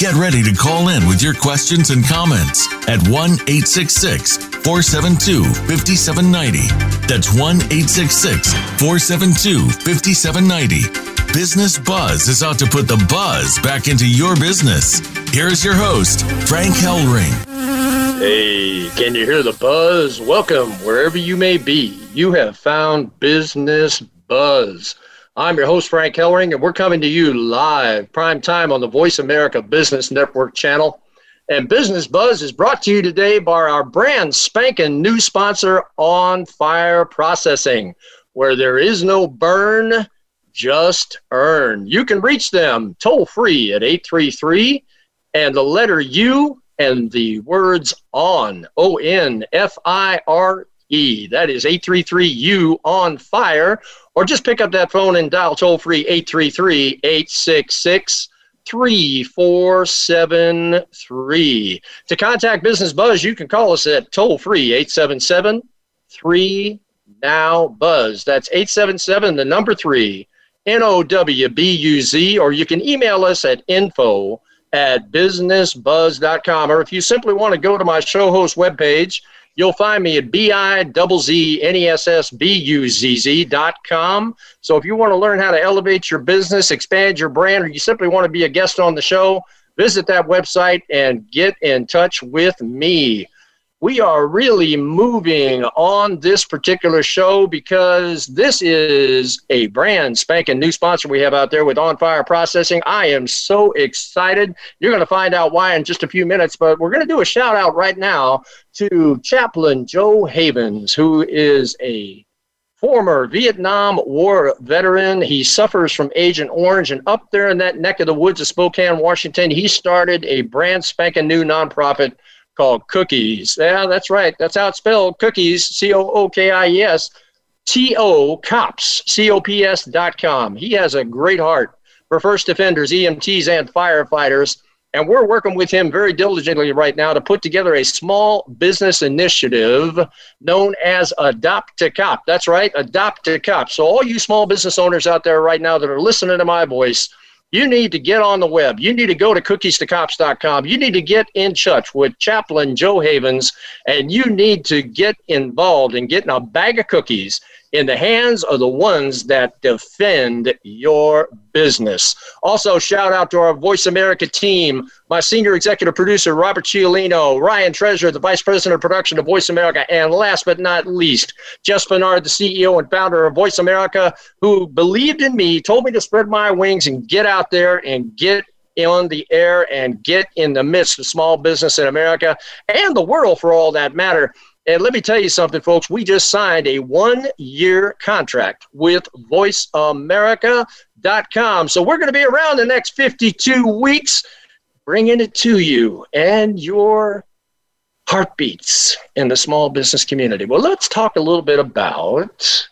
Get ready to call in with your questions and comments at 1 866 472 5790. That's 1 866 472 5790. Business Buzz is out to put the buzz back into your business. Here's your host, Frank Hellring. Hey, can you hear the buzz? Welcome wherever you may be. You have found Business Buzz. I'm your host, Frank Hellring, and we're coming to you live, prime time on the Voice America Business Network channel. And Business Buzz is brought to you today by our brand spanking new sponsor, On Fire Processing, where there is no burn, just earn. You can reach them toll free at 833 and the letter U and the words on, O N F I R E. That is 833 U on fire or just pick up that phone and dial toll free 833 866 3473. To contact Business Buzz, you can call us at toll free 877 3 Now Buzz. That's 877, the number 3, N O W B U Z, or you can email us at info at businessbuzz.com. Or if you simply want to go to my show host webpage, You'll find me at B-I-Z-Z-N-E-S-S-B-U-Z-Z dot com. So if you want to learn how to elevate your business, expand your brand, or you simply want to be a guest on the show, visit that website and get in touch with me we are really moving on this particular show because this is a brand spanking new sponsor we have out there with On Fire Processing. I am so excited. You're going to find out why in just a few minutes, but we're going to do a shout out right now to Chaplain Joe Havens, who is a former Vietnam War veteran. He suffers from Agent Orange, and up there in that neck of the woods of Spokane, Washington, he started a brand spanking new nonprofit called Cookies. Yeah, that's right. That's how it's spelled. Cookies, C O O K I E S, T O Cops, C O P S dot com. He has a great heart for first defenders, EMTs, and firefighters. And we're working with him very diligently right now to put together a small business initiative known as Adopt a Cop. That's right, Adopt a Cop. So, all you small business owners out there right now that are listening to my voice, you need to get on the web. You need to go to cookies2cops.com. You need to get in touch with Chaplain Joe Havens, and you need to get involved in getting a bag of cookies in the hands of the ones that defend your business. Also, shout out to our Voice America team, my senior executive producer, Robert Ciolino, Ryan Treasure, the vice president of production of Voice America, and last but not least, Jeff Spenard, the CEO and founder of Voice America, who believed in me, told me to spread my wings and get out there and get on the air and get in the midst of small business in America and the world for all that matter. And let me tell you something, folks. We just signed a one year contract with VoiceAmerica.com. So we're going to be around the next 52 weeks, bringing it to you and your heartbeats in the small business community. Well, let's talk a little bit about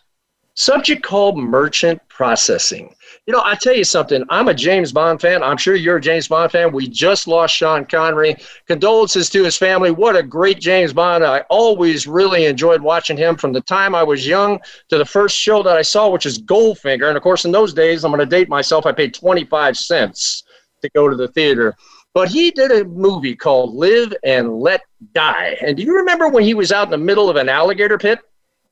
subject called merchant processing. You know, I tell you something. I'm a James Bond fan. I'm sure you're a James Bond fan. We just lost Sean Connery. Condolences to his family. What a great James Bond. I always really enjoyed watching him from the time I was young to the first show that I saw, which is Goldfinger. And of course, in those days, I'm going to date myself. I paid 25 cents to go to the theater. But he did a movie called Live and Let Die. And do you remember when he was out in the middle of an alligator pit?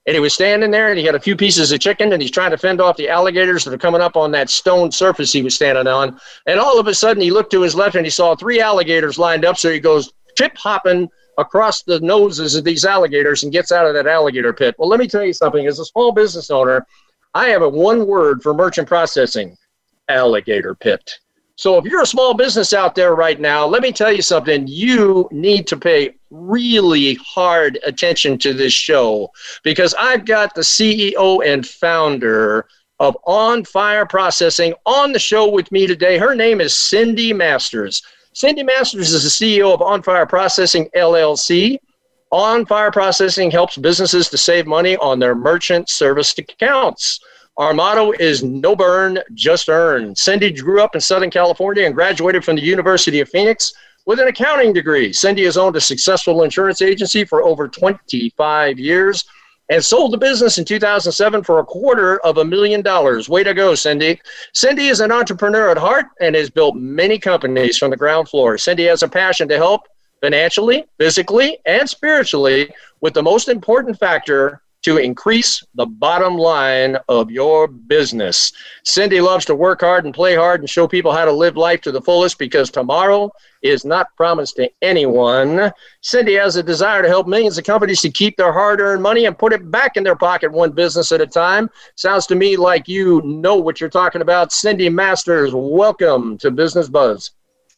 And he was standing there and he had a few pieces of chicken and he's trying to fend off the alligators that are coming up on that stone surface he was standing on. And all of a sudden he looked to his left and he saw three alligators lined up. So he goes trip hopping across the noses of these alligators and gets out of that alligator pit. Well, let me tell you something. As a small business owner, I have a one word for merchant processing alligator pit. So if you're a small business out there right now, let me tell you something. You need to pay really hard attention to this show because I've got the CEO and founder of On Fire Processing on the show with me today. Her name is Cindy Masters. Cindy Masters is the CEO of On Fire Processing LLC. On Fire Processing helps businesses to save money on their merchant service accounts. Our motto is no burn, just earn. Cindy grew up in Southern California and graduated from the University of Phoenix with an accounting degree. Cindy has owned a successful insurance agency for over 25 years and sold the business in 2007 for a quarter of a million dollars. Way to go, Cindy. Cindy is an entrepreneur at heart and has built many companies from the ground floor. Cindy has a passion to help financially, physically, and spiritually with the most important factor to increase the bottom line of your business. Cindy loves to work hard and play hard and show people how to live life to the fullest because tomorrow is not promised to anyone. Cindy has a desire to help millions of companies to keep their hard earned money and put it back in their pocket one business at a time. Sounds to me like you know what you're talking about. Cindy Masters, welcome to Business Buzz.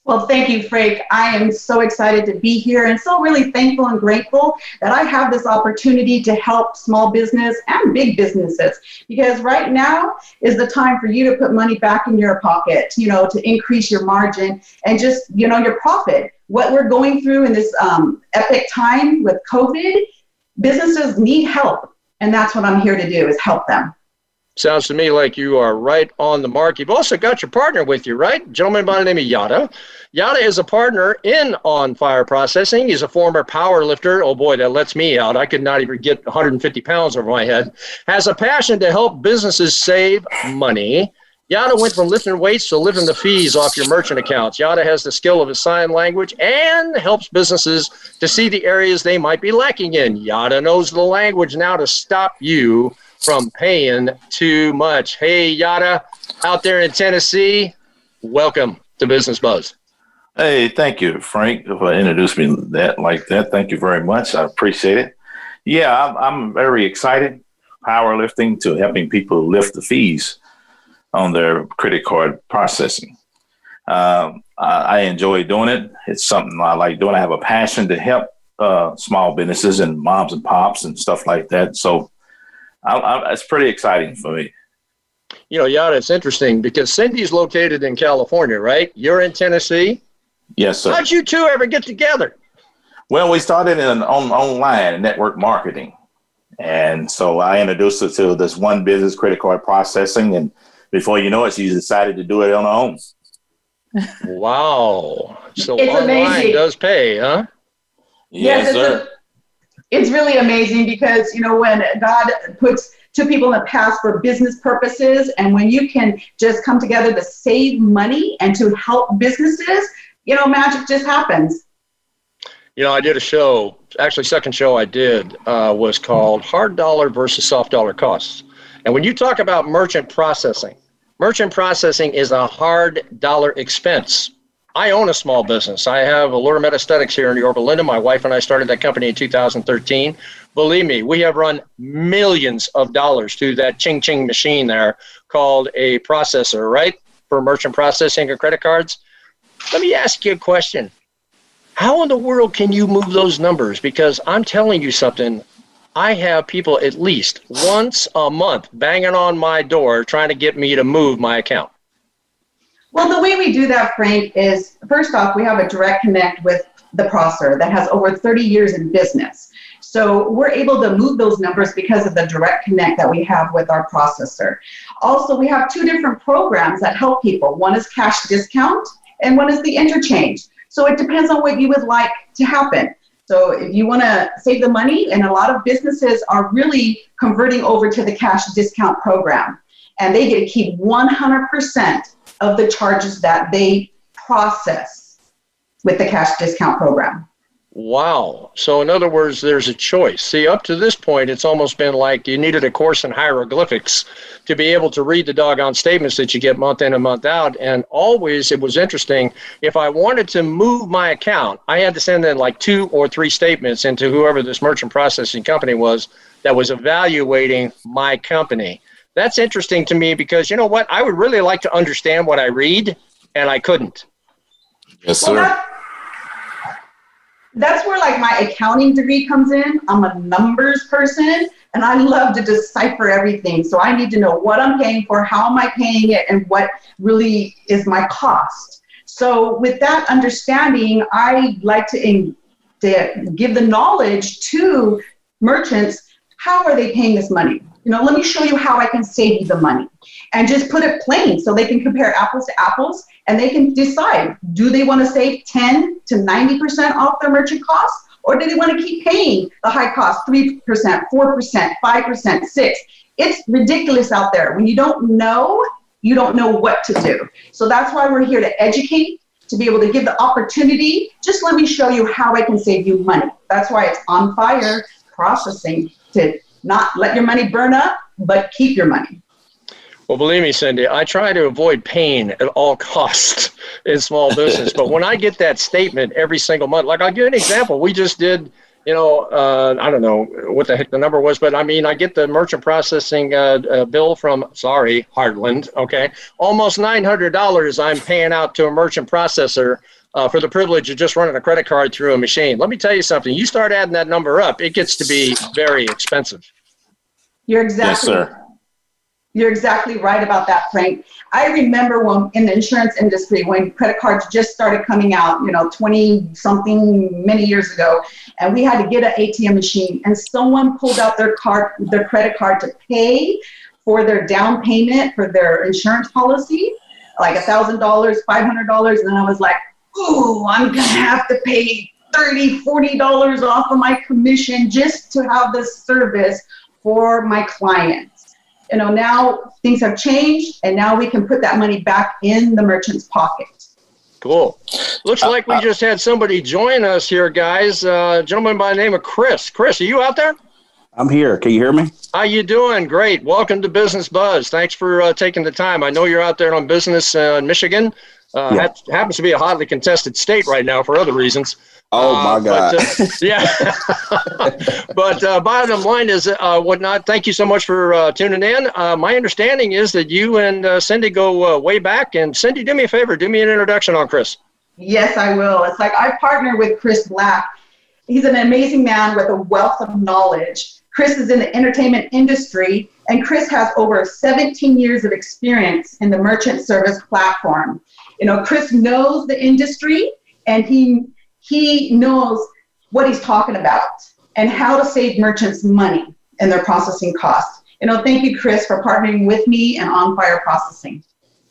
Well, thank you, Frank. I am so excited to be here and so really thankful and grateful that I have this opportunity to help small business and big businesses because right now is the time for you to put money back in your pocket, you know, to increase your margin and just, you know, your profit. What we're going through in this um, epic time with COVID, businesses need help. And that's what I'm here to do is help them. Sounds to me like you are right on the mark. You've also got your partner with you, right? Gentleman by the name of Yada. Yada is a partner in On Fire Processing. He's a former power lifter. Oh boy, that lets me out. I could not even get 150 pounds over my head. Has a passion to help businesses save money. Yada went from lifting weights to lifting the fees off your merchant accounts. Yada has the skill of his sign language and helps businesses to see the areas they might be lacking in. Yada knows the language now to stop you from paying too much. Hey, Yada, out there in Tennessee, welcome to Business Buzz. Hey, thank you, Frank, for introducing me that like that. Thank you very much. I appreciate it. Yeah, I'm, I'm very excited. Powerlifting to helping people lift the fees on their credit card processing. Um, I, I, enjoy doing it. It's something I like doing. I have a passion to help uh, small businesses and moms and pops and stuff like that. So I, I, it's pretty exciting for me. You know, Yada, it's interesting because Cindy's located in California, right? You're in Tennessee. Yes, sir. How'd you two ever get together? Well, we started in on, online network marketing. And so I introduced her to this one business credit card processing. And before you know it, she decided to do it on her own. wow. So it's online amazing. does pay, huh? Yes, yes sir. It's really amazing because you know when God puts two people in the past for business purposes, and when you can just come together to save money and to help businesses, you know, magic just happens. You know, I did a show. Actually, second show I did uh, was called "Hard Dollar versus Soft Dollar Costs." And when you talk about merchant processing, merchant processing is a hard dollar expense I own a small business. I have Allure Aesthetics here in Yorba Linda. My wife and I started that company in 2013. Believe me, we have run millions of dollars through that ching ching machine there called a processor, right? For merchant processing of credit cards. Let me ask you a question. How in the world can you move those numbers? Because I'm telling you something. I have people at least once a month banging on my door trying to get me to move my account. Well, the way we do that, Frank, is first off, we have a direct connect with the processor that has over 30 years in business. So we're able to move those numbers because of the direct connect that we have with our processor. Also, we have two different programs that help people. One is cash discount and one is the interchange. So it depends on what you would like to happen. So if you want to save the money, and a lot of businesses are really converting over to the cash discount program, and they get to keep 100% of the charges that they process with the cash discount program. Wow. So, in other words, there's a choice. See, up to this point, it's almost been like you needed a course in hieroglyphics to be able to read the doggone statements that you get month in and month out. And always, it was interesting. If I wanted to move my account, I had to send in like two or three statements into whoever this merchant processing company was that was evaluating my company that's interesting to me because you know what? I would really like to understand what I read, and I couldn't. Yes, sir. Well, that, that's where like my accounting degree comes in. I'm a numbers person, and I love to decipher everything. So I need to know what I'm paying for, how am I paying it, and what really is my cost. So with that understanding, I like to in, to give the knowledge to merchants how are they paying this money you know let me show you how i can save you the money and just put it plain so they can compare apples to apples and they can decide do they want to save 10 to 90% off their merchant costs or do they want to keep paying the high cost 3%, 4%, 5%, 6 It's ridiculous out there. When you don't know, you don't know what to do. So that's why we're here to educate, to be able to give the opportunity. Just let me show you how I can save you money. That's why it's on fire processing to not let your money burn up, but keep your money. Well, believe me, Cindy, I try to avoid pain at all costs in small business. but when I get that statement every single month, like I'll give an example. We just did, you know, uh, I don't know what the heck the number was, but I mean, I get the merchant processing uh, uh, bill from, sorry, Heartland, okay, almost $900 I'm paying out to a merchant processor. Uh, for the privilege of just running a credit card through a machine. Let me tell you something. You start adding that number up, it gets to be very expensive. You're exactly Yes, sir. You're exactly right about that, Frank. I remember when in the insurance industry when credit cards just started coming out, you know, 20 something many years ago, and we had to get an ATM machine, and someone pulled out their card, their credit card to pay for their down payment for their insurance policy, like a thousand dollars, five hundred dollars, and then I was like, "Ooh, I'm gonna have to pay 30 40 dollars off of my commission just to have this service for my clients." you know, now things have changed and now we can put that money back in the merchant's pocket. Cool. Looks like we just had somebody join us here, guys. Uh, gentleman by the name of Chris. Chris, are you out there? I'm here. Can you hear me? How you doing? Great. Welcome to Business Buzz. Thanks for uh, taking the time. I know you're out there on business uh, in Michigan. Uh, Yeah. ha- happens to be a hotly contested state right now for other reasons. Oh Uh, my God. But, uh, yeah. but uh, bottom line is, uh, whatnot. Thank you so much for uh, tuning in. Uh, my understanding is that you and uh, Cindy go uh, way back. And Cindy, do me a favor. Do me an introduction on Chris. Yes, I will. It's like I partner with Chris Black. He's an amazing man with a wealth of knowledge. Chris is in the entertainment industry, and Chris has over 17 years of experience in the merchant service platform. You know, Chris knows the industry, and he he knows what he's talking about and how to save merchants money and their processing costs. You know, thank you, Chris, for partnering with me and On Fire Processing.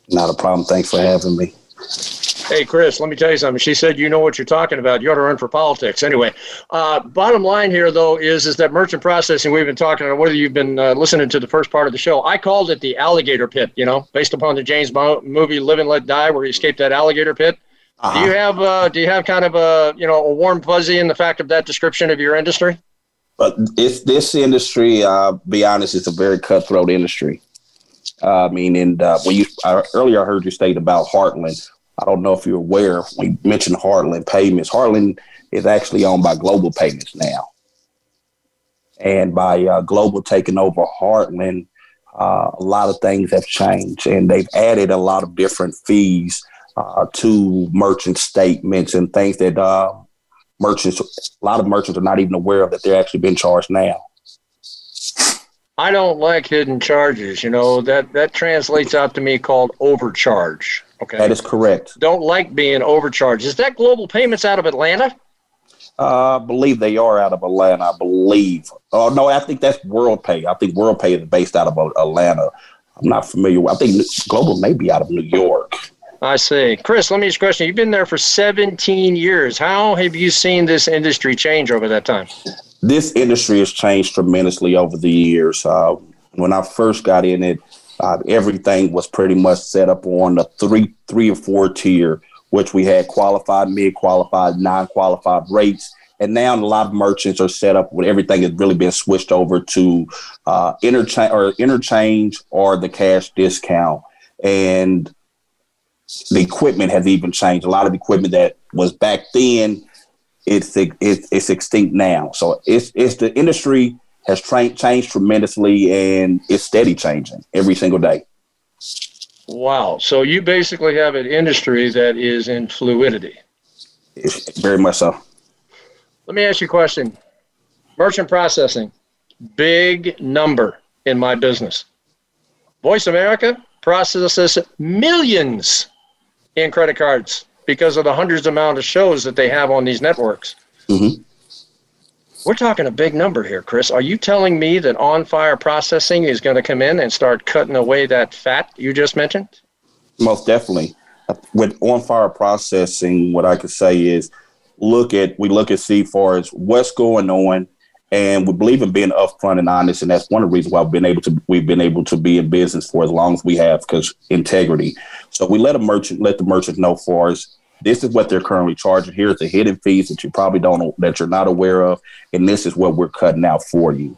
Not a problem. Thanks for having me. Hey, Chris, let me tell you something. She said, you know what you're talking about. You ought to run for politics. Anyway, uh, bottom line here, though, is, is that merchant processing, we've been talking about whether you've been uh, listening to the first part of the show. I called it the alligator pit, you know, based upon the James Bond movie Live and Let Die, where he escaped that alligator pit. Do you Uh-huh. have uh, do you have kind of a you know a warm fuzzy in the fact of that description of your industry? But it's this industry. Uh, be honest, it's a very cutthroat industry. Uh, I mean, and uh, when you I, earlier I heard you state about Heartland. I don't know if you're aware. We mentioned Heartland Payments. Heartland is actually owned by Global Payments now, and by uh, Global taking over Heartland, uh, a lot of things have changed, and they've added a lot of different fees uh, to merchant statements and things that uh, merchants, a lot of merchants are not even aware of that they're actually being charged now. I don't like hidden charges. You know that that translates out to me called overcharge. Okay. That is correct. don't like being overcharged. Is that Global Payments out of Atlanta? Uh, I believe they are out of Atlanta. I believe. Oh no, I think that's WorldPay. I think WorldPay is based out of Atlanta. I'm not familiar. I think Global may be out of New York. I see. Chris, let me ask you a question. You've been there for 17 years. How have you seen this industry change over that time? This industry has changed tremendously over the years. Uh, when I first got in it, uh, everything was pretty much set up on the three, three or four tier, which we had qualified, mid qualified, non qualified rates. And now a lot of merchants are set up with everything has really been switched over to uh, interchange or interchange or the cash discount. And the equipment has even changed. A lot of equipment that was back then, it's it's, it's extinct now. So it's it's the industry has tra- changed tremendously and it's steady changing every single day. Wow. So you basically have an industry that is in fluidity. It's very much so. Let me ask you a question. Merchant processing, big number in my business. Voice America processes millions in credit cards because of the hundreds of amount of shows that they have on these networks. Mm-hmm. We're talking a big number here, Chris. Are you telling me that on fire processing is going to come in and start cutting away that fat you just mentioned? Most definitely. Uh, with on fire processing, what I could say is look at we look at see far as what's going on and we believe in being upfront and honest and that's one of the reasons why we've been able to we've been able to be in business for as long as we have because integrity so we let a merchant let the merchant know for us this is what they're currently charging here's the hidden fees that you probably don't know that you're not aware of and this is what we're cutting out for you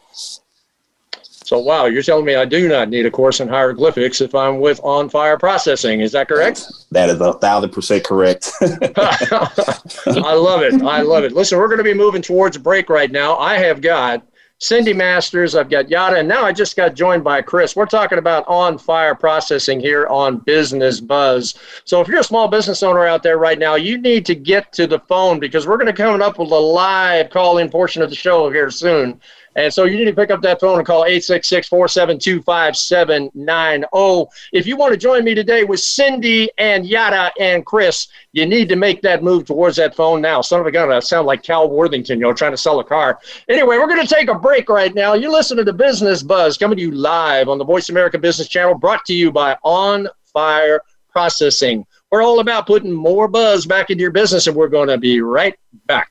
so, wow, you're telling me I do not need a course in hieroglyphics if I'm with on fire processing. Is that correct? That is a thousand percent correct. I love it. I love it. Listen, we're going to be moving towards a break right now. I have got Cindy Masters, I've got Yada, and now I just got joined by Chris. We're talking about on fire processing here on Business Buzz. So if you're a small business owner out there right now, you need to get to the phone because we're going to come up with a live call in portion of the show here soon. And so you need to pick up that phone and call 866 472 5790. If you want to join me today with Cindy and Yada and Chris, you need to make that move towards that phone now. Son of a gun, I sound like Cal Worthington, you know, trying to sell a car. Anyway, we're going to take a break right now. You're listening to the Business Buzz coming to you live on the Voice America Business Channel, brought to you by On Fire Processing. We're all about putting more buzz back into your business, and we're going to be right back.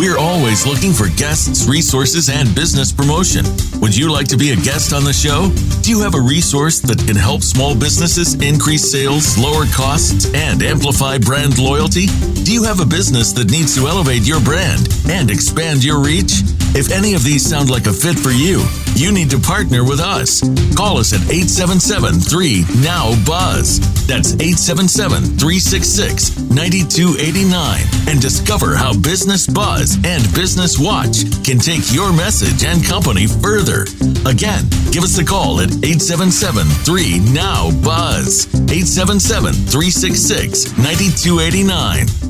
We're always looking for guests, resources, and business promotion. Would you like to be a guest on the show? Do you have a resource that can help small businesses increase sales, lower costs, and amplify brand loyalty? Do you have a business that needs to elevate your brand and expand your reach? If any of these sound like a fit for you, you need to partner with us. Call us at 877 3 Now Buzz. That's 877 366 9289 and discover how Business Buzz and Business Watch can take your message and company further. Again, give us a call at 877 3 Now Buzz. 877 366 9289.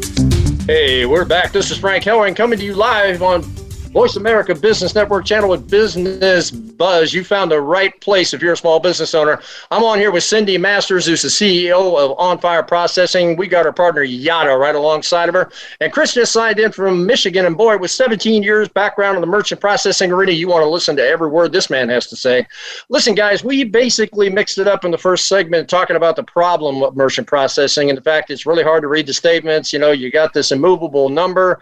Hey, we're back. This is Frank Hellring coming to you live on Voice America Business Network channel with Business Buzz. You found the right place if you're a small business owner. I'm on here with Cindy Masters, who's the CEO of On Fire Processing. We got our partner Yada right alongside of her. And Chris just signed in from Michigan. And boy, with 17 years background in the merchant processing arena, you want to listen to every word this man has to say. Listen, guys, we basically mixed it up in the first segment talking about the problem of merchant processing and the fact it's really hard to read the statements. You know, you got this immovable number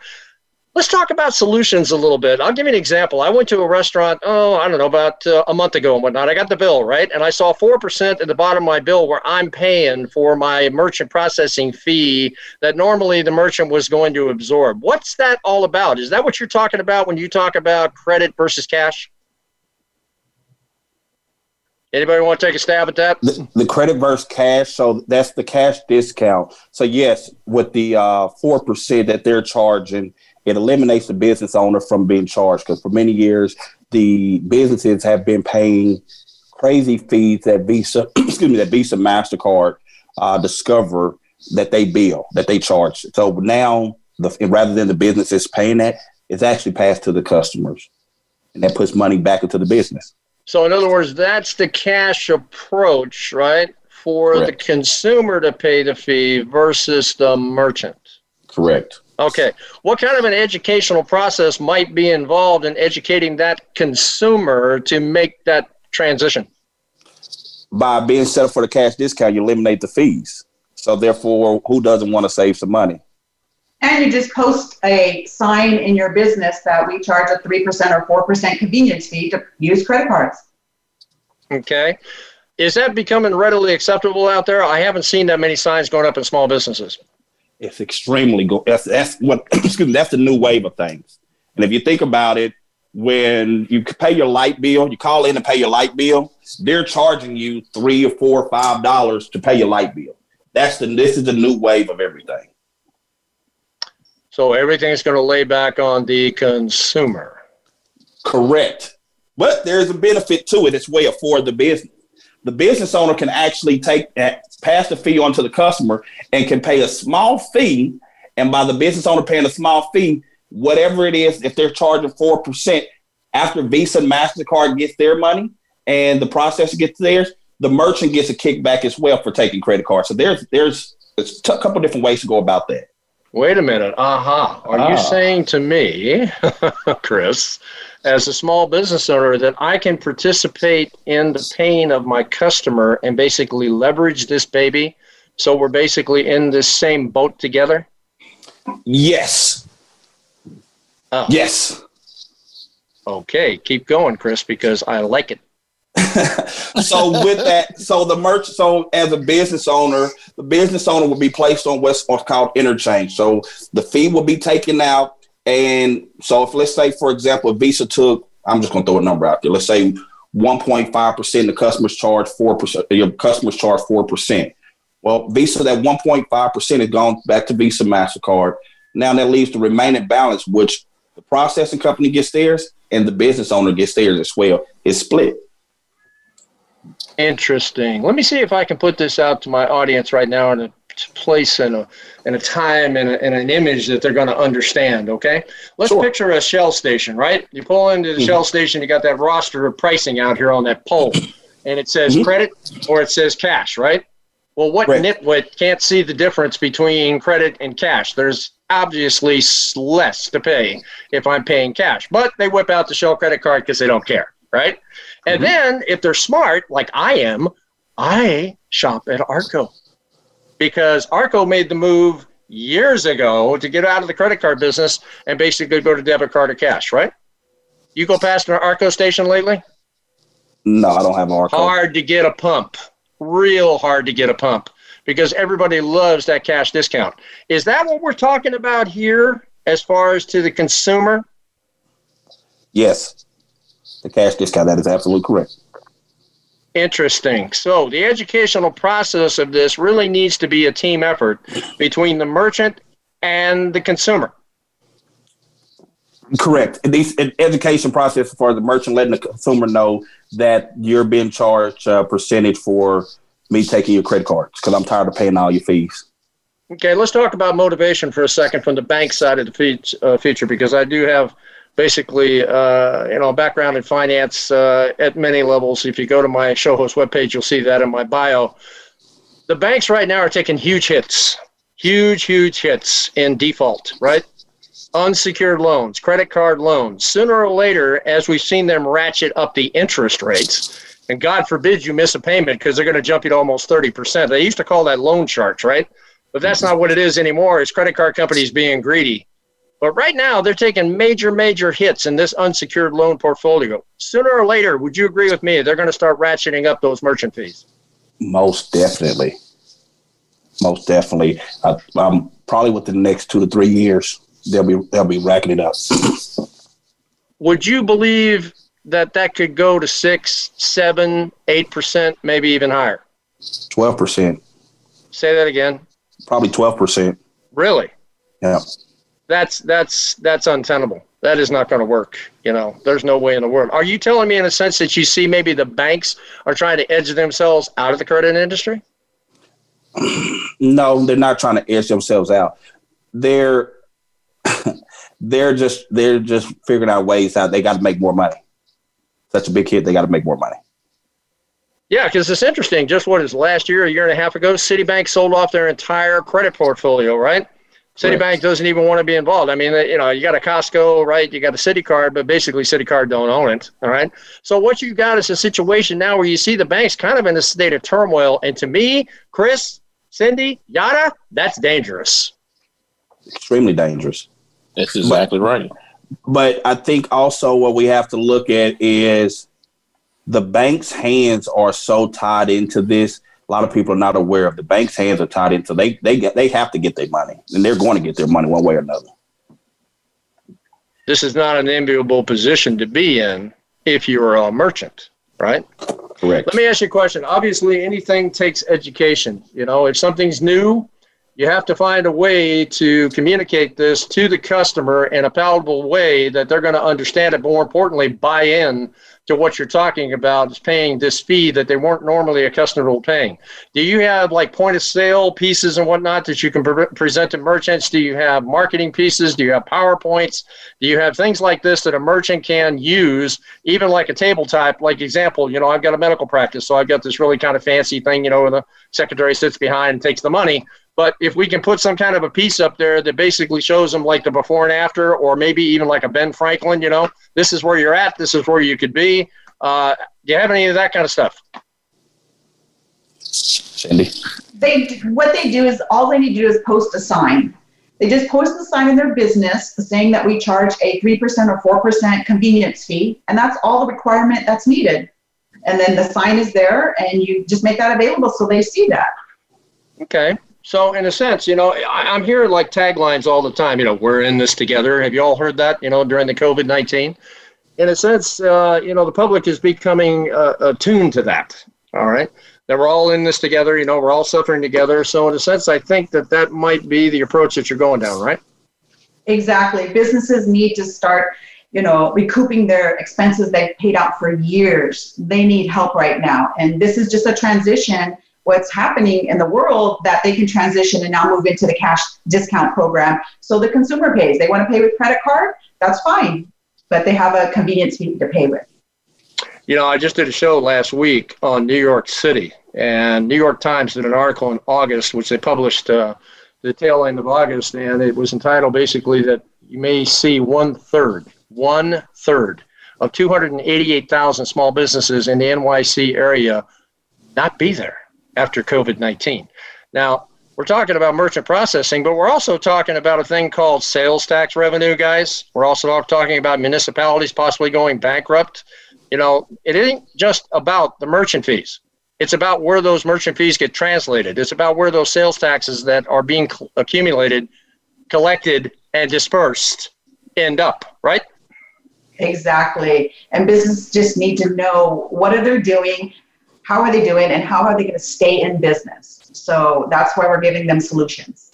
Let's talk about solutions a little bit. I'll give you an example. I went to a restaurant, oh, I don't know, about uh, a month ago and whatnot. I got the bill, right? And I saw 4% at the bottom of my bill where I'm paying for my merchant processing fee that normally the merchant was going to absorb. What's that all about? Is that what you're talking about when you talk about credit versus cash? Anybody want to take a stab at that? The, the, credit versus cash. So that's the cash discount. So yes, with the uh, four uh, percent that they're charging, it eliminates the business owner from being charged because for many years the businesses have been paying crazy fees that Visa, excuse me, that Visa Mastercard uh, discover that they bill that they charge. So now, the, rather than the businesses paying that, it's actually passed to the customers, and that puts money back into the business. So, in other words, that's the cash approach, right? For Correct. the consumer to pay the fee versus the merchant. Correct. Okay. What kind of an educational process might be involved in educating that consumer to make that transition? By being set up for the cash discount, you eliminate the fees. So therefore, who doesn't want to save some money? And you just post a sign in your business that we charge a 3% or 4% convenience fee to use credit cards. Okay. Is that becoming readily acceptable out there? I haven't seen that many signs going up in small businesses. It's extremely good. That's, that's what excuse me. That's the new wave of things. And if you think about it, when you pay your light bill, you call in to pay your light bill. They're charging you three or four or five dollars to pay your light bill. That's the this is the new wave of everything. So everything's going to lay back on the consumer. Correct. But there's a benefit to it. It's way for the business the business owner can actually take that, pass the fee on to the customer and can pay a small fee. And by the business owner paying a small fee, whatever it is, if they're charging 4%, after Visa and MasterCard gets their money and the processor gets theirs, the merchant gets a kickback as well for taking credit cards. So there's there's, a couple different ways to go about that. Wait a minute. Aha. Uh-huh. Are ah. you saying to me, Chris, as a small business owner that I can participate in the pain of my customer and basically leverage this baby. So we're basically in this same boat together? Yes. Oh. Yes. Okay, keep going, Chris, because I like it. so with that, so the merch, so as a business owner, the business owner will be placed on what's, what's called interchange. So the fee will be taken out and so if let's say, for example, Visa took, I'm just gonna throw a number out there. Let's say 1.5%, the customers charge 4%, your customers charge 4%. Well, Visa, that 1.5% has gone back to Visa MasterCard. Now that leaves the remaining balance, which the processing company gets theirs and the business owner gets theirs as well. It's split. Interesting. Let me see if I can put this out to my audience right now in a place and a, and a time and, a, and an image that they're going to understand. Okay. Let's sure. picture a Shell station, right? You pull into the mm-hmm. Shell station, you got that roster of pricing out here on that pole, and it says mm-hmm. credit or it says cash, right? Well, what right. nitwit can't see the difference between credit and cash? There's obviously less to pay if I'm paying cash, but they whip out the Shell credit card because they don't care, right? And mm-hmm. then if they're smart, like I am, I shop at Arco because Arco made the move years ago to get out of the credit card business and basically go to debit card or cash, right? You go past an Arco station lately? No, I don't have an Arco. Hard to get a pump. Real hard to get a pump because everybody loves that cash discount. Is that what we're talking about here as far as to the consumer? Yes. The cash discount, that is absolutely correct. Interesting. So the educational process of this really needs to be a team effort between the merchant and the consumer. Correct. The education process for the merchant letting the consumer know that you're being charged a percentage for me taking your credit cards because I'm tired of paying all your fees. Okay, let's talk about motivation for a second from the bank side of the uh, feature because I do have basically, uh, you know, background in finance uh, at many levels. If you go to my show host webpage, you'll see that in my bio. The banks right now are taking huge hits, huge, huge hits in default, right? Unsecured loans, credit card loans. Sooner or later, as we've seen them ratchet up the interest rates, and God forbid you miss a payment because they're going to jump you to almost 30%. They used to call that loan charge, right? But that's not what it is anymore. It's credit card companies being greedy. But right now, they're taking major, major hits in this unsecured loan portfolio. Sooner or later, would you agree with me? They're going to start ratcheting up those merchant fees. Most definitely. Most definitely. I, I'm probably within the next two to three years, they'll be they'll be racking it up. would you believe that that could go to six, seven, eight percent, maybe even higher? Twelve percent. Say that again. Probably twelve percent. Really? Yeah. That's that's that's untenable. That is not going to work. You know, there's no way in the world. Are you telling me, in a sense, that you see maybe the banks are trying to edge themselves out of the credit industry? no, they're not trying to edge themselves out. They're they're just they're just figuring out ways out. They got to make more money That's a big hit, they got to make more money. Yeah, because it's interesting. Just what is last year, a year and a half ago, Citibank sold off their entire credit portfolio, right? Citibank right. doesn't even want to be involved. I mean, you know, you got a Costco, right? You got a Citi card, but basically Citi card don't own it. All right. So what you got is a situation now where you see the banks kind of in a state of turmoil. And to me, Chris, Cindy, Yada, that's dangerous. Extremely dangerous. That's exactly right. But I think also what we have to look at is the bank's hands are so tied into this. A lot of people are not aware of the bank's hands are tied into they they get they have to get their money and they're going to get their money one way or another. This is not an enviable position to be in if you're a merchant, right? Correct. Let me ask you a question. Obviously, anything takes education. You know, if something's new, you have to find a way to communicate this to the customer in a palatable way that they're going to understand it. But more importantly, buy in to what you're talking about is paying this fee that they weren't normally accustomed to paying. Do you have like point of sale pieces and whatnot that you can pre- present to merchants? Do you have marketing pieces? Do you have PowerPoints? Do you have things like this that a merchant can use, even like a table type? Like example, you know, I've got a medical practice, so I've got this really kind of fancy thing, you know, where the secretary sits behind and takes the money. But if we can put some kind of a piece up there that basically shows them like the before and after, or maybe even like a Ben Franklin, you know, this is where you're at, this is where you could be. Uh, do you have any of that kind of stuff? Cindy? They what they do is all they need to do is post a sign. They just post the sign in their business saying that we charge a three percent or four percent convenience fee, and that's all the requirement that's needed. And then the sign is there, and you just make that available so they see that. Okay. So in a sense, you know, I, am hearing like taglines all the time. You know, we're in this together. Have you all heard that? You know, during the COVID nineteen. In a sense, uh, you know, the public is becoming uh, attuned to that. All right, that we're all in this together. You know, we're all suffering together. So in a sense, I think that that might be the approach that you're going down. Right. Exactly. Businesses need to start you know, recouping their expenses they've paid out for years. They need help right now. And this is just a transition what's happening in the world that they can transition and now move into the cash discount program. So the consumer pays. They want to pay with credit card, that's fine, but they have a convenience fee to pay with. You know, I just did a show last week on New York City, and New York Times did an article in August, which they published uh, the tail end of August, and it was entitled basically that you may see one third, one third of 288,000 small businesses in the NYC area not be there after COVID 19. Now, we're talking about merchant processing, but we're also talking about a thing called sales tax revenue, guys. We're also talking about municipalities possibly going bankrupt. You know, it ain't just about the merchant fees. It's about where those merchant fees get translated. It's about where those sales taxes that are being accumulated, collected, and dispersed end up, right? Exactly. And businesses just need to know what are they doing, how are they doing and how are they going to stay in business so that's why we're giving them solutions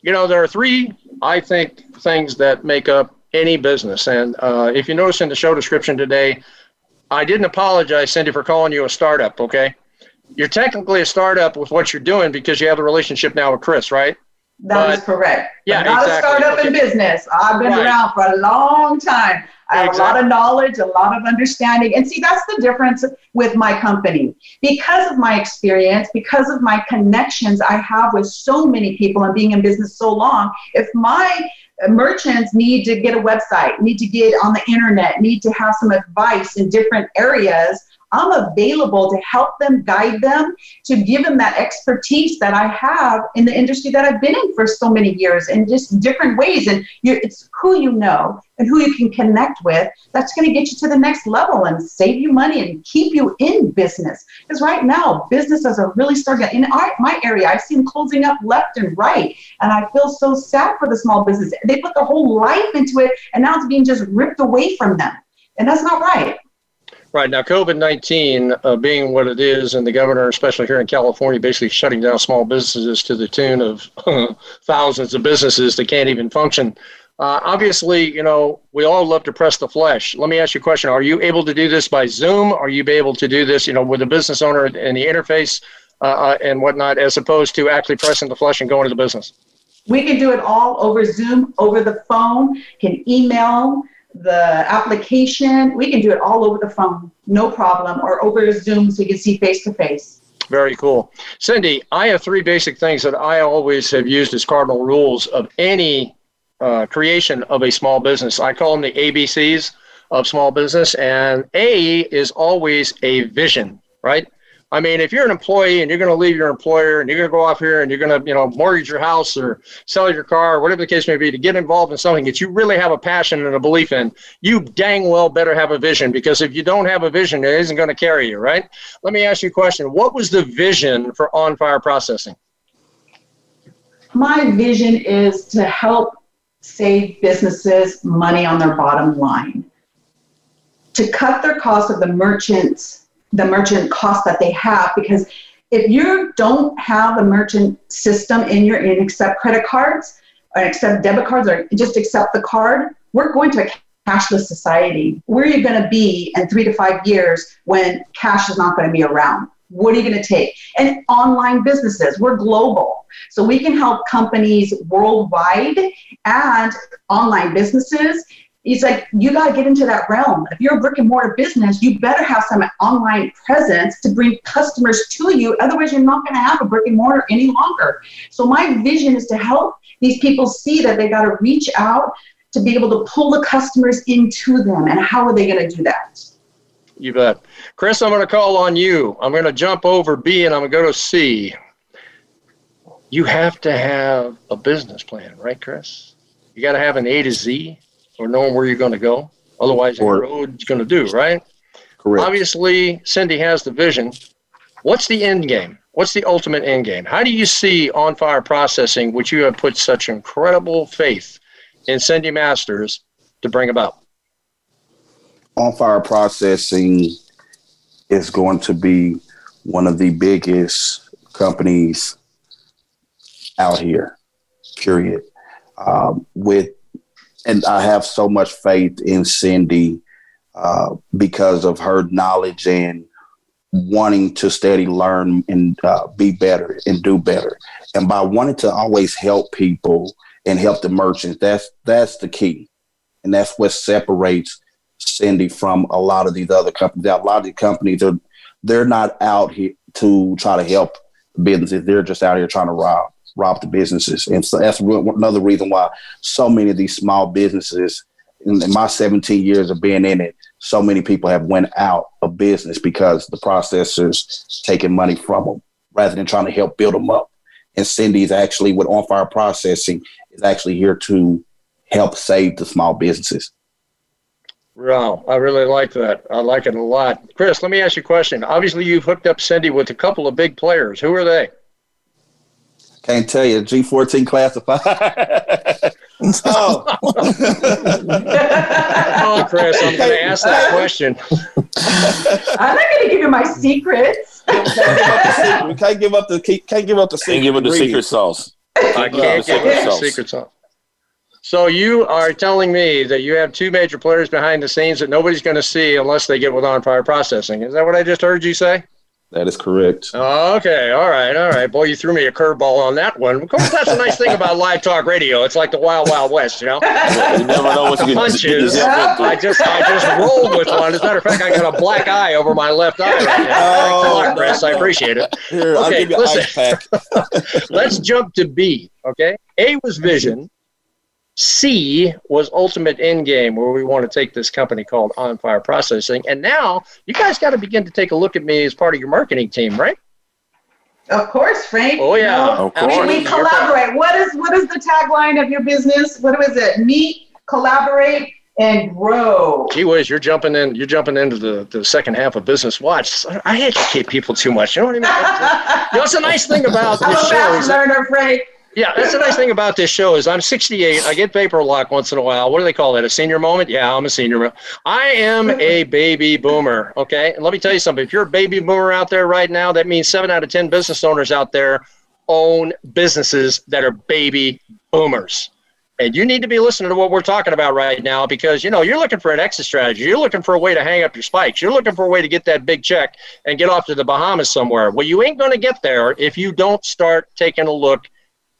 you know there are three i think things that make up any business and uh, if you notice in the show description today i didn't apologize cindy for calling you a startup okay you're technically a startup with what you're doing because you have a relationship now with chris right That but, is correct. Yeah, not exactly. a startup okay. in business. I've been right. around for a long time. I have exactly. a lot of knowledge, a lot of understanding. And see, that's the difference with my company. Because of my experience, because of my connections I have with so many people and being in business so long, if my merchants need to get a website, need to get on the internet, need to have some advice in different areas, I'm available to help them, guide them, to give them that expertise that I have in the industry that I've been in for so many years in just different ways. And it's who you know and who you can connect with that's going to get you to the next level and save you money and keep you in business. Because right now, businesses are really starting in our, my area. I've seen closing up left and right, and I feel so sad for the small business. They put their whole life into it, and now it's being just ripped away from them, and that's not right. Right now, COVID nineteen uh, being what it is, and the governor, especially here in California, basically shutting down small businesses to the tune of thousands of businesses that can't even function. Uh, obviously, you know, we all love to press the flesh. Let me ask you a question: Are you able to do this by Zoom? Are you able to do this, you know, with a business owner and the interface uh, uh, and whatnot, as opposed to actually pressing the flesh and going to the business? We can do it all over Zoom, over the phone, can email the application. We can do it all over the phone, no problem, or over Zoom so you can see face to face. Very cool. Cindy, I have three basic things that I always have used as cardinal rules of any uh, creation of a small business. I call them the ABCs of small business, and A is always a vision, right? I mean, if you're an employee and you're going to leave your employer and you're going to go off here and you're going to, you know, mortgage your house or sell your car or whatever the case may be to get involved in something that you really have a passion and a belief in, you dang well better have a vision because if you don't have a vision, it isn't going to carry you, right? Let me ask you a question. What was the vision for On Fire Processing? My vision is to help save businesses money on their bottom line, to cut their cost of the merchants the merchant cost that they have because if you don't have a merchant system in your in accept credit cards or accept debit cards or just accept the card, we're going to a cashless society. Where are you going to be in three to five years when cash is not going to be around? What are you going to take? And online businesses, we're global. So we can help companies worldwide and online businesses He's like, you got to get into that realm. If you're a brick and mortar business, you better have some online presence to bring customers to you. Otherwise, you're not going to have a brick and mortar any longer. So, my vision is to help these people see that they got to reach out to be able to pull the customers into them. And how are they going to do that? You bet. Chris, I'm going to call on you. I'm going to jump over B and I'm going to go to C. You have to have a business plan, right, Chris? You got to have an A to Z or knowing where you're going to go. Otherwise, the road's going to do, right? Correct. Obviously, Cindy has the vision. What's the end game? What's the ultimate end game? How do you see on fire processing, which you have put such incredible faith in Cindy Masters to bring about? On fire processing is going to be one of the biggest companies out here, period. Um, with and I have so much faith in Cindy uh, because of her knowledge and wanting to study, learn and uh, be better and do better. And by wanting to always help people and help the merchants, that's that's the key, and that's what separates Cindy from a lot of these other companies. A lot of the companies are they're not out here to try to help businesses; they're just out here trying to rob rob the businesses. And so that's another reason why so many of these small businesses, in, my 17 years of being in it, so many people have went out of business because the processors taking money from them rather than trying to help build them up. And Cindy's actually with On Fire Processing is actually here to help save the small businesses. Wow, I really like that. I like it a lot. Chris, let me ask you a question. Obviously, you've hooked up Cindy with a couple of big players. Who are they? Can't tell you. G14 classified. oh. oh, Chris, I'm going to ask that question. I'm not going to give you my secrets. we can't give up the can't give up the secret. Can't give up the secret sauce. I can't give up the secret sauce. So you are telling me that you have two major players behind the scenes that nobody's going to see unless they get with on fire processing. Is that what I just heard you say? That is correct. Okay, all right, all right. Boy, you threw me a curveball on that one. Of course, that's a nice thing about live talk radio. It's like the wild, wild west, you know. you never know what you can punches. I just, I just rolled with one. As a matter of fact, I got a black eye over my left eye right now. Oh, Thanks a oh, lot, Chris. I appreciate it. Here, okay, listen. let's jump to B. Okay, A was vision. C was ultimate end game, where we want to take this company called On Fire Processing. And now you guys got to begin to take a look at me as part of your marketing team, right? Of course, Frank. Oh yeah, of course. I mean, we collaborate. What is what is the tagline of your business? What is it? Meet, collaborate, and grow. Gee whiz, you're jumping in. You're jumping into the, the second half of Business Watch. I educate people too much. You know what I mean? you know, it's a nice thing about I'm the show. I'm a fast learner, Frank. Yeah, that's the nice thing about this show is I'm 68. I get paper lock once in a while. What do they call that? A senior moment? Yeah, I'm a senior. I am a baby boomer. Okay, and let me tell you something. If you're a baby boomer out there right now, that means seven out of ten business owners out there own businesses that are baby boomers. And you need to be listening to what we're talking about right now because you know you're looking for an exit strategy. You're looking for a way to hang up your spikes. You're looking for a way to get that big check and get off to the Bahamas somewhere. Well, you ain't going to get there if you don't start taking a look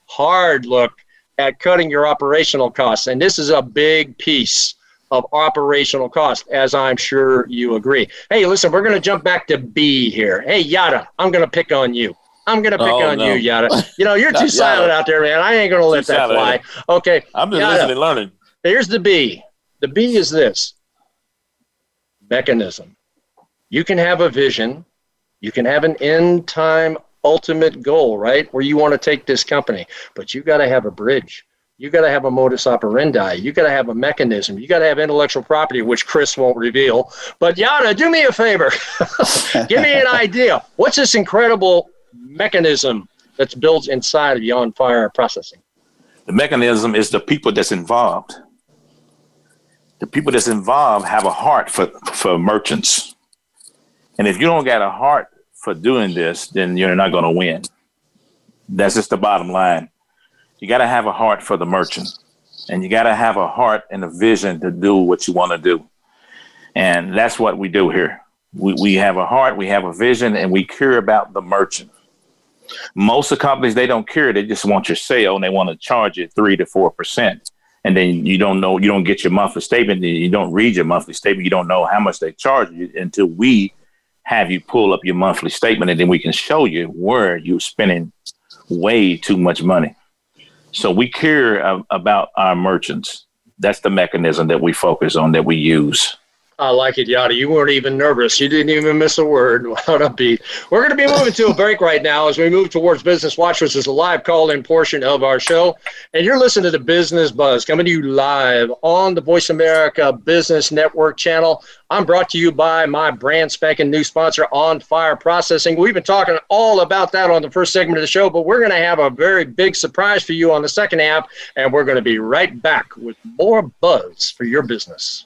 hard look at cutting your operational costs. And this is a big piece of operational cost, as I'm sure you agree. Hey, listen, we're going to jump back to B here. Hey, Yada, I'm going to pick on you. I'm going to pick oh, on no. you, Yada. You know, you're too silent out there, man. I ain't going to let that fly. Okay. I'm just Yada, listening learning. Here's the B. The B is this mechanism. You can have a vision, you can have an end time ultimate goal, right? Where you want to take this company. But you got to have a bridge. You got to have a modus operandi. You got to have a mechanism. You got to have intellectual property, which Chris won't reveal. But Yada, do me a favor. Give me an idea. What's this incredible mechanism that's built inside of the on fire processing? The mechanism is the people that's involved. The people that's involved have a heart for, for merchants. And if you don't got a heart for doing this, then you're not going to win. That's just the bottom line. You got to have a heart for the merchant, and you got to have a heart and a vision to do what you want to do. And that's what we do here. We, we have a heart, we have a vision, and we care about the merchant. Most of the companies, they don't care. They just want your sale and they want to charge you three to 4%. And then you don't know, you don't get your monthly statement. You don't read your monthly statement. You don't know how much they charge you until we have you pull up your monthly statement and then we can show you where you're spending way too much money. So we care uh, about our merchants. That's the mechanism that we focus on that we use. I like it, Yada. You weren't even nervous. You didn't even miss a word. What a beat. We're going to be moving to a break right now as we move towards Business Watch, which is a live call in portion of our show. And you're listening to the Business Buzz coming to you live on the Voice America Business Network channel. I'm brought to you by my brand spanking new sponsor, On Fire Processing. We've been talking all about that on the first segment of the show, but we're going to have a very big surprise for you on the second half. And we're going to be right back with more buzz for your business.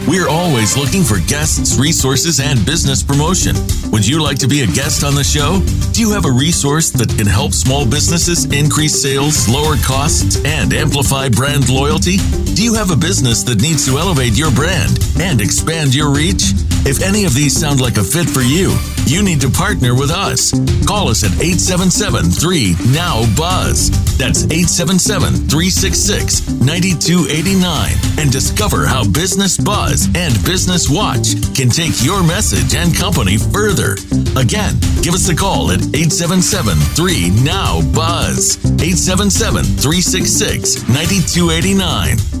We're always looking for guests, resources, and business promotion. Would you like to be a guest on the show? Do you have a resource that can help small businesses increase sales, lower costs, and amplify brand loyalty? Do you have a business that needs to elevate your brand and expand your reach? If any of these sound like a fit for you, you need to partner with us. Call us at 877 3 Now Buzz. That's 877 366 9289 and discover how Business Buzz and Business Watch can take your message and company further. Again, give us a call at 877 3 Now Buzz. 877 366 9289.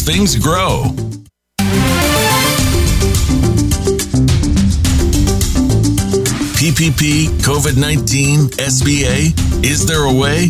things grow. PPP, COVID 19, SBA? Is there a way?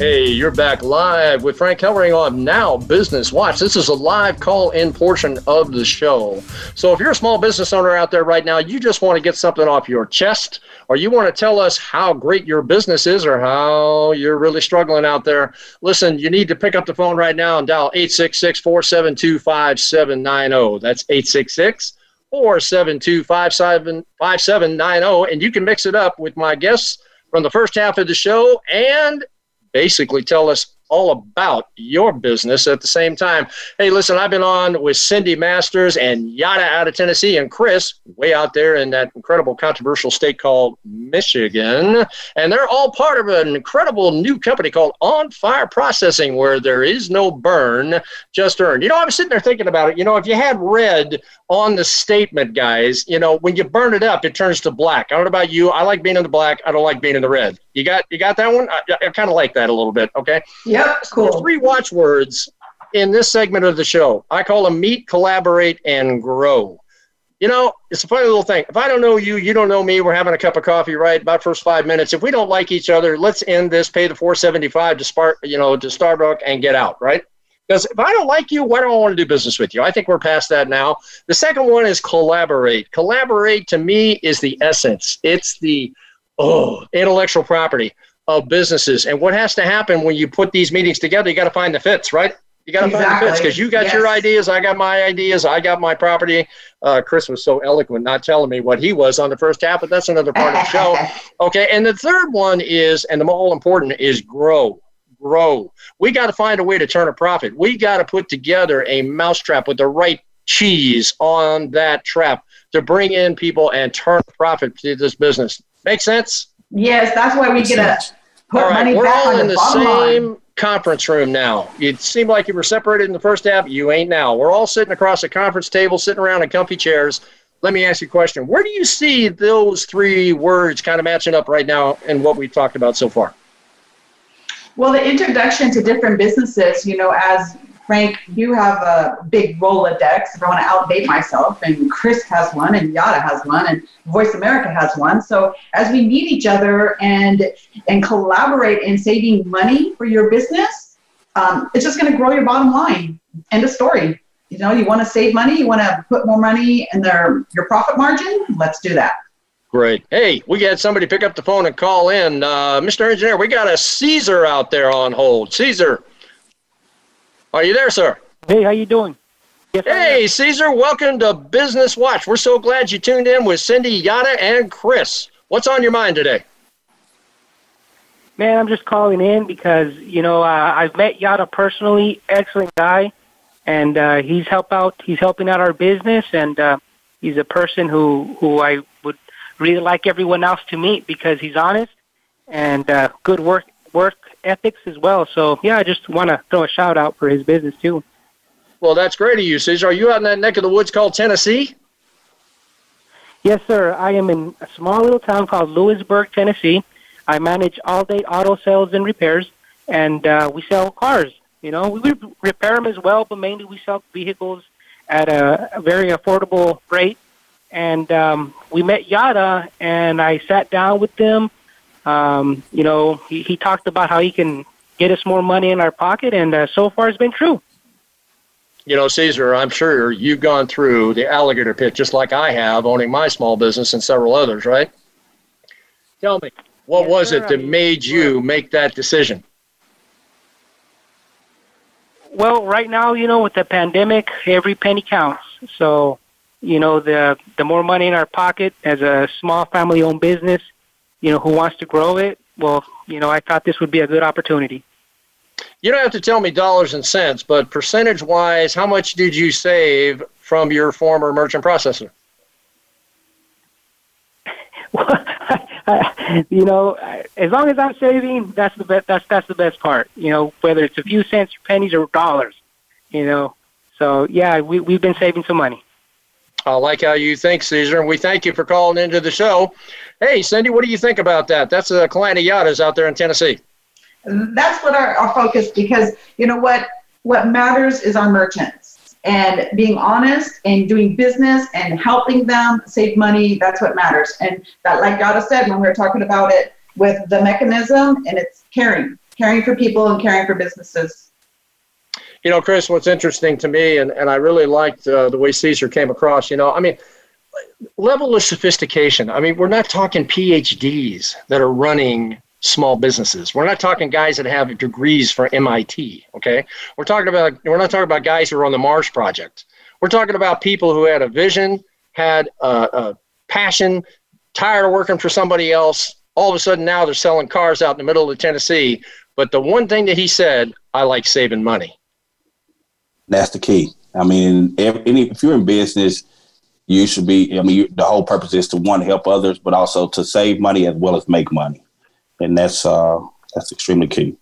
Hey, you're back live with Frank Hellring on Now Business Watch. This is a live call in portion of the show. So, if you're a small business owner out there right now, you just want to get something off your chest, or you want to tell us how great your business is or how you're really struggling out there, listen, you need to pick up the phone right now and dial 866 472 5790. That's 866 472 5790. And you can mix it up with my guests from the first half of the show and basically tell us all about your business at the same time. Hey, listen, I've been on with Cindy Masters and Yada out of Tennessee and Chris way out there in that incredible controversial state called Michigan. And they're all part of an incredible new company called On Fire Processing where there is no burn, just earn. You know, I was sitting there thinking about it. You know, if you had red on the statement, guys, you know, when you burn it up, it turns to black. I don't know about you. I like being in the black. I don't like being in the red. You got you got that one? I, I kind of like that a little bit. Okay. Yep. Cool. Three watchwords in this segment of the show. I call them meet, collaborate, and grow. You know, it's a funny little thing. If I don't know you, you don't know me. We're having a cup of coffee, right? About first five minutes. If we don't like each other, let's end this. Pay the four seventy five to spark, you know, to Starbucks and get out, right? Because if I don't like you, why do I want to do business with you? I think we're past that now. The second one is collaborate. Collaborate to me is the essence. It's the oh intellectual property of businesses. And what has to happen when you put these meetings together? You got to find the fits, right? You got to exactly. find the fits because you got yes. your ideas, I got my ideas, I got my property. Uh, Chris was so eloquent, not telling me what he was on the first half, but that's another part of the show. Okay, and the third one is, and the more important is grow grow. We got to find a way to turn a profit. We got to put together a mousetrap with the right cheese on that trap to bring in people and turn profit to this business. Make sense? Yes, that's why we get to put All right, money we're back all on in the the same line. conference room now. It seemed like you were separated in the first half. You ain't now. We're all sitting across a conference table, sitting around in comfy chairs. Let me ask you a question. Where do you see those three words kind of matching up right now in what we've talked about so far? Well, the introduction to different businesses, you know, as Frank, you have a big Rolodex. If I want to outdate myself, and Chris has one, and Yada has one, and Voice America has one. So as we meet each other and and collaborate in saving money for your business, um, it's just going to grow your bottom line. End of story. You know, you want to save money, you want to put more money in their your profit margin. Let's do that. Great. Hey, we got somebody pick up the phone and call in. Uh, Mr. Engineer, we got a Caesar out there on hold. Caesar, are you there, sir? Hey, how you doing? Yes, Hey, Caesar, welcome to Business Watch. We're so glad you tuned in with Cindy, Yada, and Chris. What's on your mind today? man, I'm just calling in because you know uh, I've met Yada personally, excellent guy, and uh, he's help out. He's helping out our business, and uh, he's a person who who I would really like everyone else to meet because he's honest and uh, good work work ethics as well. So yeah, I just want to throw a shout out for his business too. Well, that's great of you, Caesar. Are you out in that neck of the woods called Tennessee? Yes, sir. I am in a small little town called Lewisburg, Tennessee. I manage all day auto sales and repairs, and uh, we sell cars. You know, we repair them as well, but mainly we sell vehicles at a, a very affordable rate. And um, we met Yada, and I sat down with them. Um, you know, he, he talked about how he can get us more money in our pocket, and uh, so far it's been true. You know, Caesar, I'm sure you've gone through the alligator pit just like I have, owning my small business and several others, right? Tell me, what Yes, was sir. it that I mean, made you make that decision? Well, right now, you know, with the pandemic, every penny counts. So, you know, the the more money in our pocket as a small family-owned business, you know, who wants to grow it, well, you know, I thought this would be a good opportunity. You don't have to tell me dollars and cents, but percentage wise, how much did you save from your former merchant processor? Well, you know, as long as I'm saving, that's the best. That's that's the best part. You know, whether it's a few cents, or pennies, or dollars. You know, so yeah, we we've been saving some money. I like how you think, Caesar, and we thank you for calling into the show. Hey, Cindy, what do you think about that? That's a client of Yada's out there in Tennessee. that's what our, our focus because you know what what matters is our merchants and being honest and doing business and helping them save money that's what matters and that like Yada said when we were talking about it with the mechanism and it's caring caring for people and caring for businesses You know, Chris, what's interesting to me, and, and I really liked uh, the way Caesar came across, you know, I mean, level of sophistication. I mean, we're not talking PhDs that are running small businesses. We're not talking guys that have degrees from MIT, okay? We're talking about, we're not talking about guys who are on the Mars Project. We're talking about people who had a vision, had a, a passion, tired of working for somebody else. All of a sudden now they're selling cars out in the middle of Tennessee. But the one thing that he said, I like saving money. That's the key. I mean, if, if you're in business, you should be. I mean, you, the whole purpose is to one help others, but also to save money as well as make money, and that's uh, that's extremely key.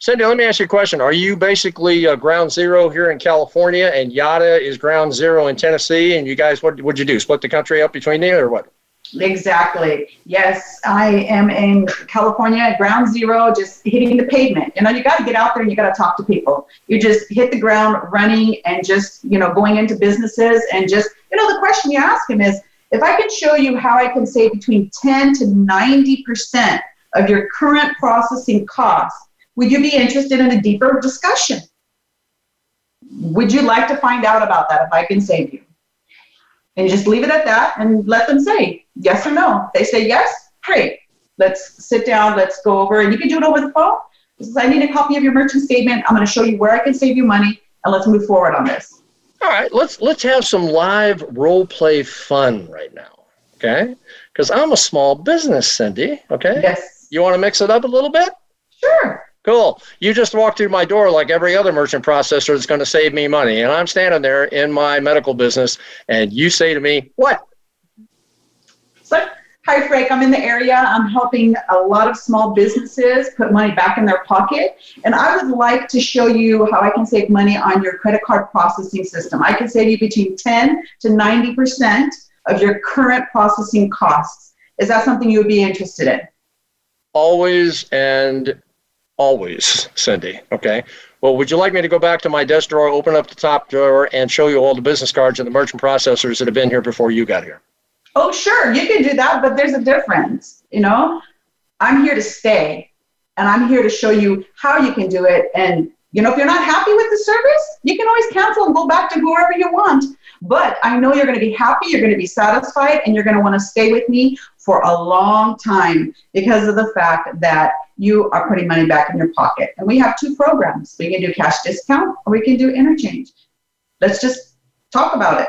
Cindy, let me ask you a question. Are you basically uh, ground zero here in California and Yada is ground zero in Tennessee? And you guys, what would you do? Split the country up between you or what? Exactly. Yes, I am in California at ground zero, just hitting the pavement. You know, you got to get out there and you got to talk to people. You just hit the ground running and just, you know, going into businesses and just, you know, the question you ask them is if I can show you how I can save between 10 to 90% of your current processing costs, would you be interested in a deeper discussion? Would you like to find out about that if I can save you? And just leave it at that and let them say yes or no. If they say yes, great. Let's sit down, let's go over, and you can do it over the phone. This is, I need a copy of your merchant statement. I'm going to show you where I can save you money, and let's move forward on this. All right, let's let's have some live role play fun right now, okay? Because I'm a small business, Cindy. Okay. Yes. You want to mix it up a little bit? Sure. Cool. You just walked through my door like every other merchant processor that's going to save me money, and I'm standing there in my medical business, and you say to me, "What? So, hi, Frank. I'm in the area. I'm helping a lot of small businesses put money back in their pocket. And I would like to show you how I can save money on your credit card processing system. I can save you between 10 to 90% of your current processing costs. Is that something you would be interested in? Always and always, Cindy. Okay. Well, would you like me to go back to my desk drawer, open up the top drawer, and show you all the business cards and the merchant processors that have been here before you got here? Oh, sure, you can do that, but there's a difference. You know, I'm here to stay and I'm here to show you how you can do it. And, you know, if you're not happy with the service, you can always cancel and go back to whoever you want. But I know you're going to be happy, you're going to be satisfied, and you're going to want to stay with me for a long time because of the fact that you are putting money back in your pocket. And we have two programs we can do cash discount or we can do interchange. Let's just talk about it.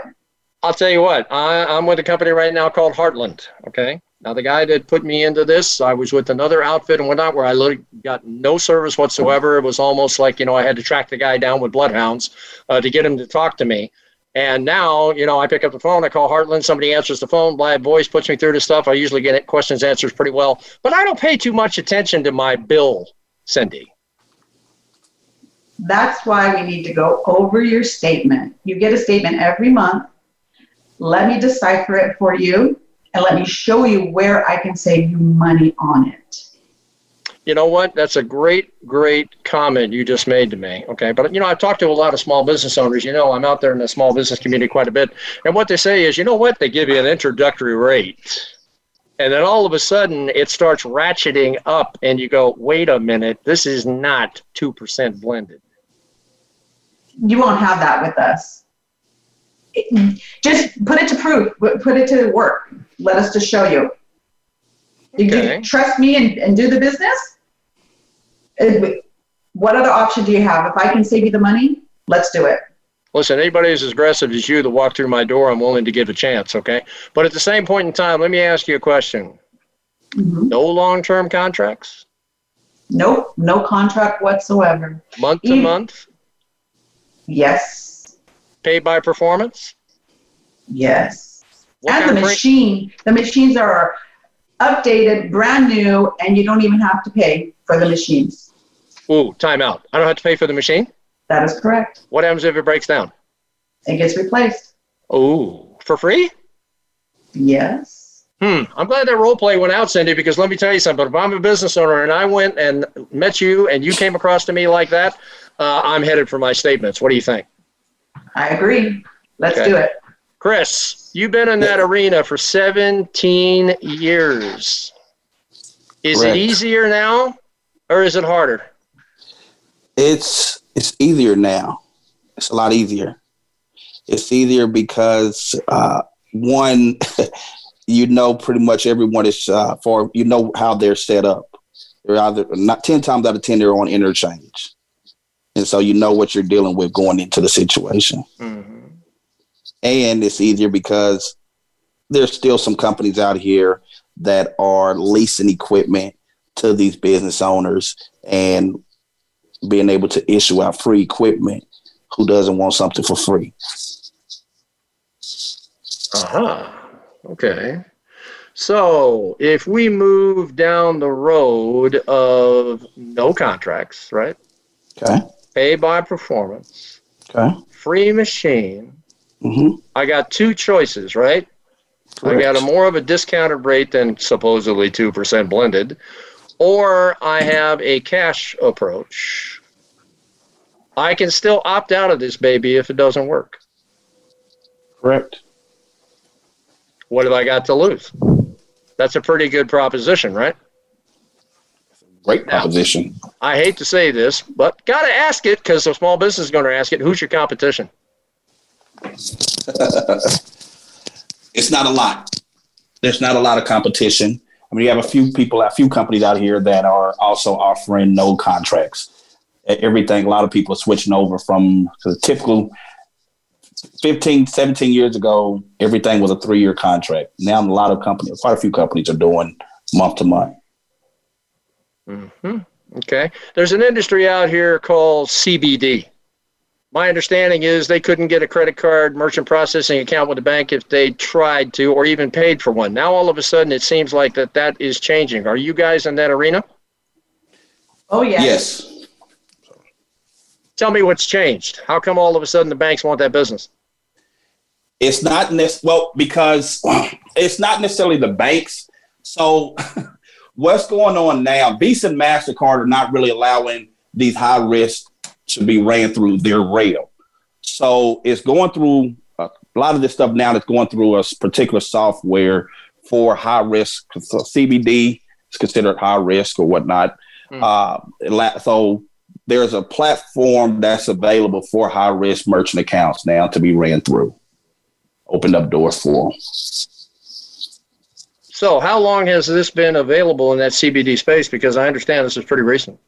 I'll tell you what, I, I'm with a company right now called Heartland. Okay. Now, the guy that put me into this, I was with another outfit and whatnot where I got no service whatsoever. It was almost like, you know, I had to track the guy down with bloodhounds uh, to get him to talk to me. And now, you know, I pick up the phone, I call Heartland, somebody answers the phone, live voice puts me through the stuff. I usually get questions, answers pretty well, but I don't pay too much attention to my bill, Cindy. That's why we need to go over your statement. You get a statement every month. Let me decipher it for you and let me show you where I can save you money on it. You know what? That's a great, great comment you just made to me. Okay. But, you know, I've talked to a lot of small business owners. You know, I'm out there in the small business community quite a bit. And what they say is, you know what? They give you an introductory rate. And then all of a sudden it starts ratcheting up, and you go, wait a minute, this is not 2% blended. you won't have that with us. It- just put it to proof. Put put it to work. Let us just show you. Okay. you trust me and, and do the business? What other option do you have? If I can save you the money, let's do it. Listen, anybody as aggressive as you that walk through my door, I'm willing to give a chance, okay? But at the same point in time, let me ask you a question. Mhm. No long term contracts? Nope, no contract whatsoever. Month to month? Yes, Paid by performance? yes. What and the machine, the machines are updated, brand new, and you don't even have to pay for the machines. Ooh, time out. I don't have to pay for the machine? That is correct. What happens if it breaks down? It gets replaced. Ooh, for free? Yes. Hmm. I'm glad that role play went out, Cindy, because let me tell you something. If I'm a business owner and I went and met you and you came across to me like that, uh, I'm headed for my statements. What do you think? I agree. Let's Okay. do it. Chris, you've been in that arena for 17 years. Is Correct. it easier now or is it harder? It's it's easier now. It's a lot easier. It's easier because uh, one, you know, pretty much everyone is uh, for you know how they're set up. They're either not ten times out of ten they're on interchange, and so you know what you're dealing with going into the situation. Mm-hmm. And it's easier because there's still some companies out here that are leasing equipment to these business owners and being able to issue out free equipment. Who doesn't want something for free? Uh-huh. Okay. So if we move down the road of no contracts, right? Okay. Pay by performance, Okay. free machine. Mm-hmm. I got two choices, right? I got a more of a discounted rate than supposedly 2% blended, or I have a cash approach. I can still opt out of this baby if it doesn't work. Correct. What have I got to lose? That's a pretty good proposition, right? Great Now- proposition. I hate to say this, but got to ask it because a small business is going to ask it. Who's your competition? it's not a lot. There's not a lot of competition. I mean, you have a few people, a few companies out here that are also offering no contracts. Everything, a lot of people are switching over from the typical 15, 17 years ago, everything was a three year contract. Now, a lot of companies, quite a few companies are doing month to month. hmm Okay. There's an industry out here called CBD. My understanding is they couldn't get a credit card merchant processing account with the bank if they tried to or even paid for one. Now all of a sudden it seems like that that is changing. Are you guys in that arena? Oh, yes. Yes. Tell me what's changed. How come all of a sudden the banks want that business? It's not nec- well because it's not necessarily the banks. So what's going on now? Visa and Mastercard are not really allowing these high risks to be ran through their rail. So it's going through a lot of this stuff now. That's going through a particular software for high risk. So CBD is considered high risk or whatnot. Hmm. Uh, so there's a platform that's available for high risk merchant accounts now to be ran through opened up doors for them. So how long has this been available in that CBD space? Because I understand this is pretty recent.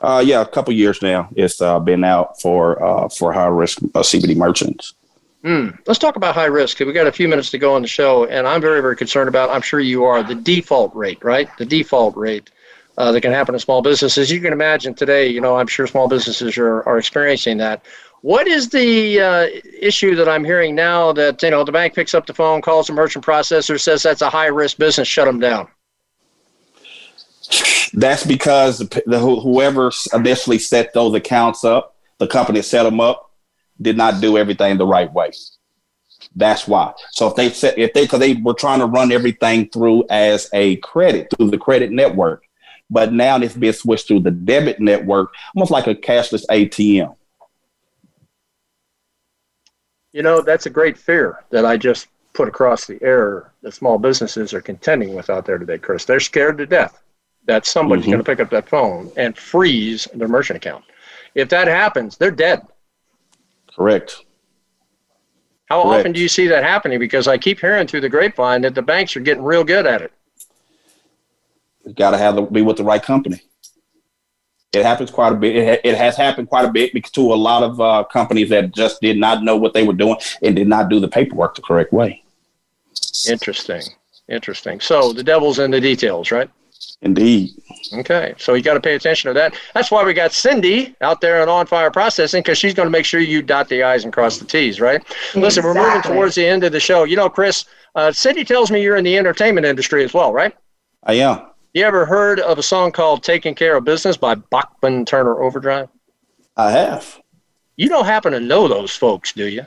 Uh, yeah, a couple years now. It's uh, been out for uh, for high risk uh, CBD merchants. Hmm. Let's talk about high risk. We got a few minutes to go on the show, and I'm very, very concerned about. I'm sure you are the default rate, right? The default rate uh, that can happen in small businesses. You can imagine today. You know, I'm sure small businesses are are experiencing that. What is the uh, issue that I'm hearing now that you know the bank picks up the phone, calls the merchant processor, says that's a high risk business, shut them down. That's because the, the whoever initially set those accounts up, the company that set them up, did not do everything the right way. That's why. So if they set if they because they were trying to run everything through as a credit through the credit network, but now it's being switched through the debit network, almost like a cashless ATM. You know, that's a great fear that I just put across the air that small businesses are contending with out there today, Chris. They're scared to death that somebody's Mhm. going to pick up that phone and freeze their merchant account. If that happens, they're dead. Correct. How Correct. often do you see that happening? Because I keep hearing through the grapevine that the banks are getting real good at it. You got to have to be with the right company. It happens quite a bit. It, ha- it has happened quite a bit because to a lot of uh, companies that just did not know what they were doing and did not do the paperwork the correct way. Interesting. Interesting. So the devil's in the details, right? Indeed. Okay, so you got to pay attention to that. That's why we got Cindy out there in on fire processing because she's going to make sure you dot the i's and cross the t's, right? Listen, we're moving towards the end of the show. You know, Chris, uh, Cindy tells me you're in the entertainment industry as well, right? I am. You ever heard of a song called "Taking Care of Business" by Bachman Turner Overdrive? I have. You don't happen to know those folks, do you?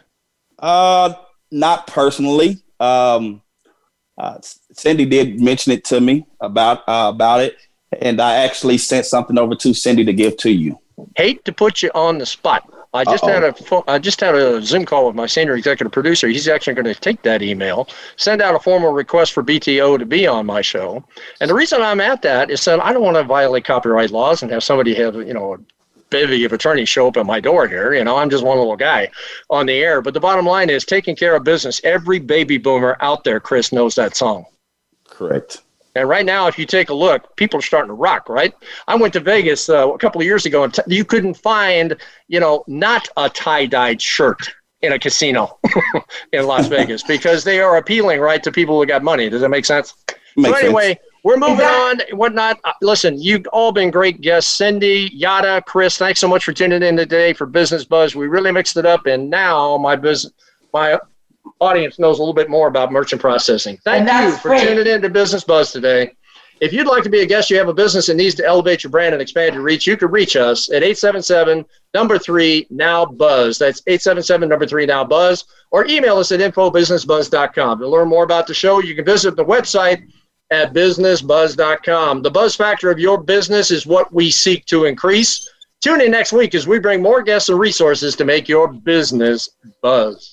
Uh, not personally. Um, uh, Cindy did mention it to me about uh, about it, and I actually sent something over to Cindy to give to you. Hate to put you on the spot. I just Uh-oh. had a pho- I just had a Zoom call with my senior executive producer. He's actually going to take that email, send out a formal request for BTO to be on my show. And the reason I'm at that is that I don't want to violate copyright laws and have somebody have you know bevy of attorneys show up at my door here. You know, I'm just one little guy on the air. But the bottom line is taking care of business. Every baby boomer out there, Chris, knows that song. Correct. And right now, if you take a look, people are starting to rock, right? I went to Vegas uh, a couple of years ago, and t- you couldn't find, you know, not a tie-dyed shirt in a casino in Las Vegas because they are appealing, right, to people who got money. Does that make sense? Makes so anyway, sense. We're moving on. and Whatnot. Uh, listen, you've all been great guests. Cindy, Yada, Chris, thanks so much for tuning in today for Business Buzz. We really mixed it up, and now my business, my audience knows a little bit more about merchant processing. Thank you for great. tuning in to Business Buzz today. If you'd like to be a guest, you have a business that needs to elevate your brand and expand your reach, you can reach us at 877 number three now buzz. That's 877 number three now buzz, or email us at infobusinessbuzz.com. To learn more about the show, you can visit the website at bizznessbuzz.com. The buzz factor of your business is what we seek to increase. Tune in next week as we bring more guests and resources to make your business buzz.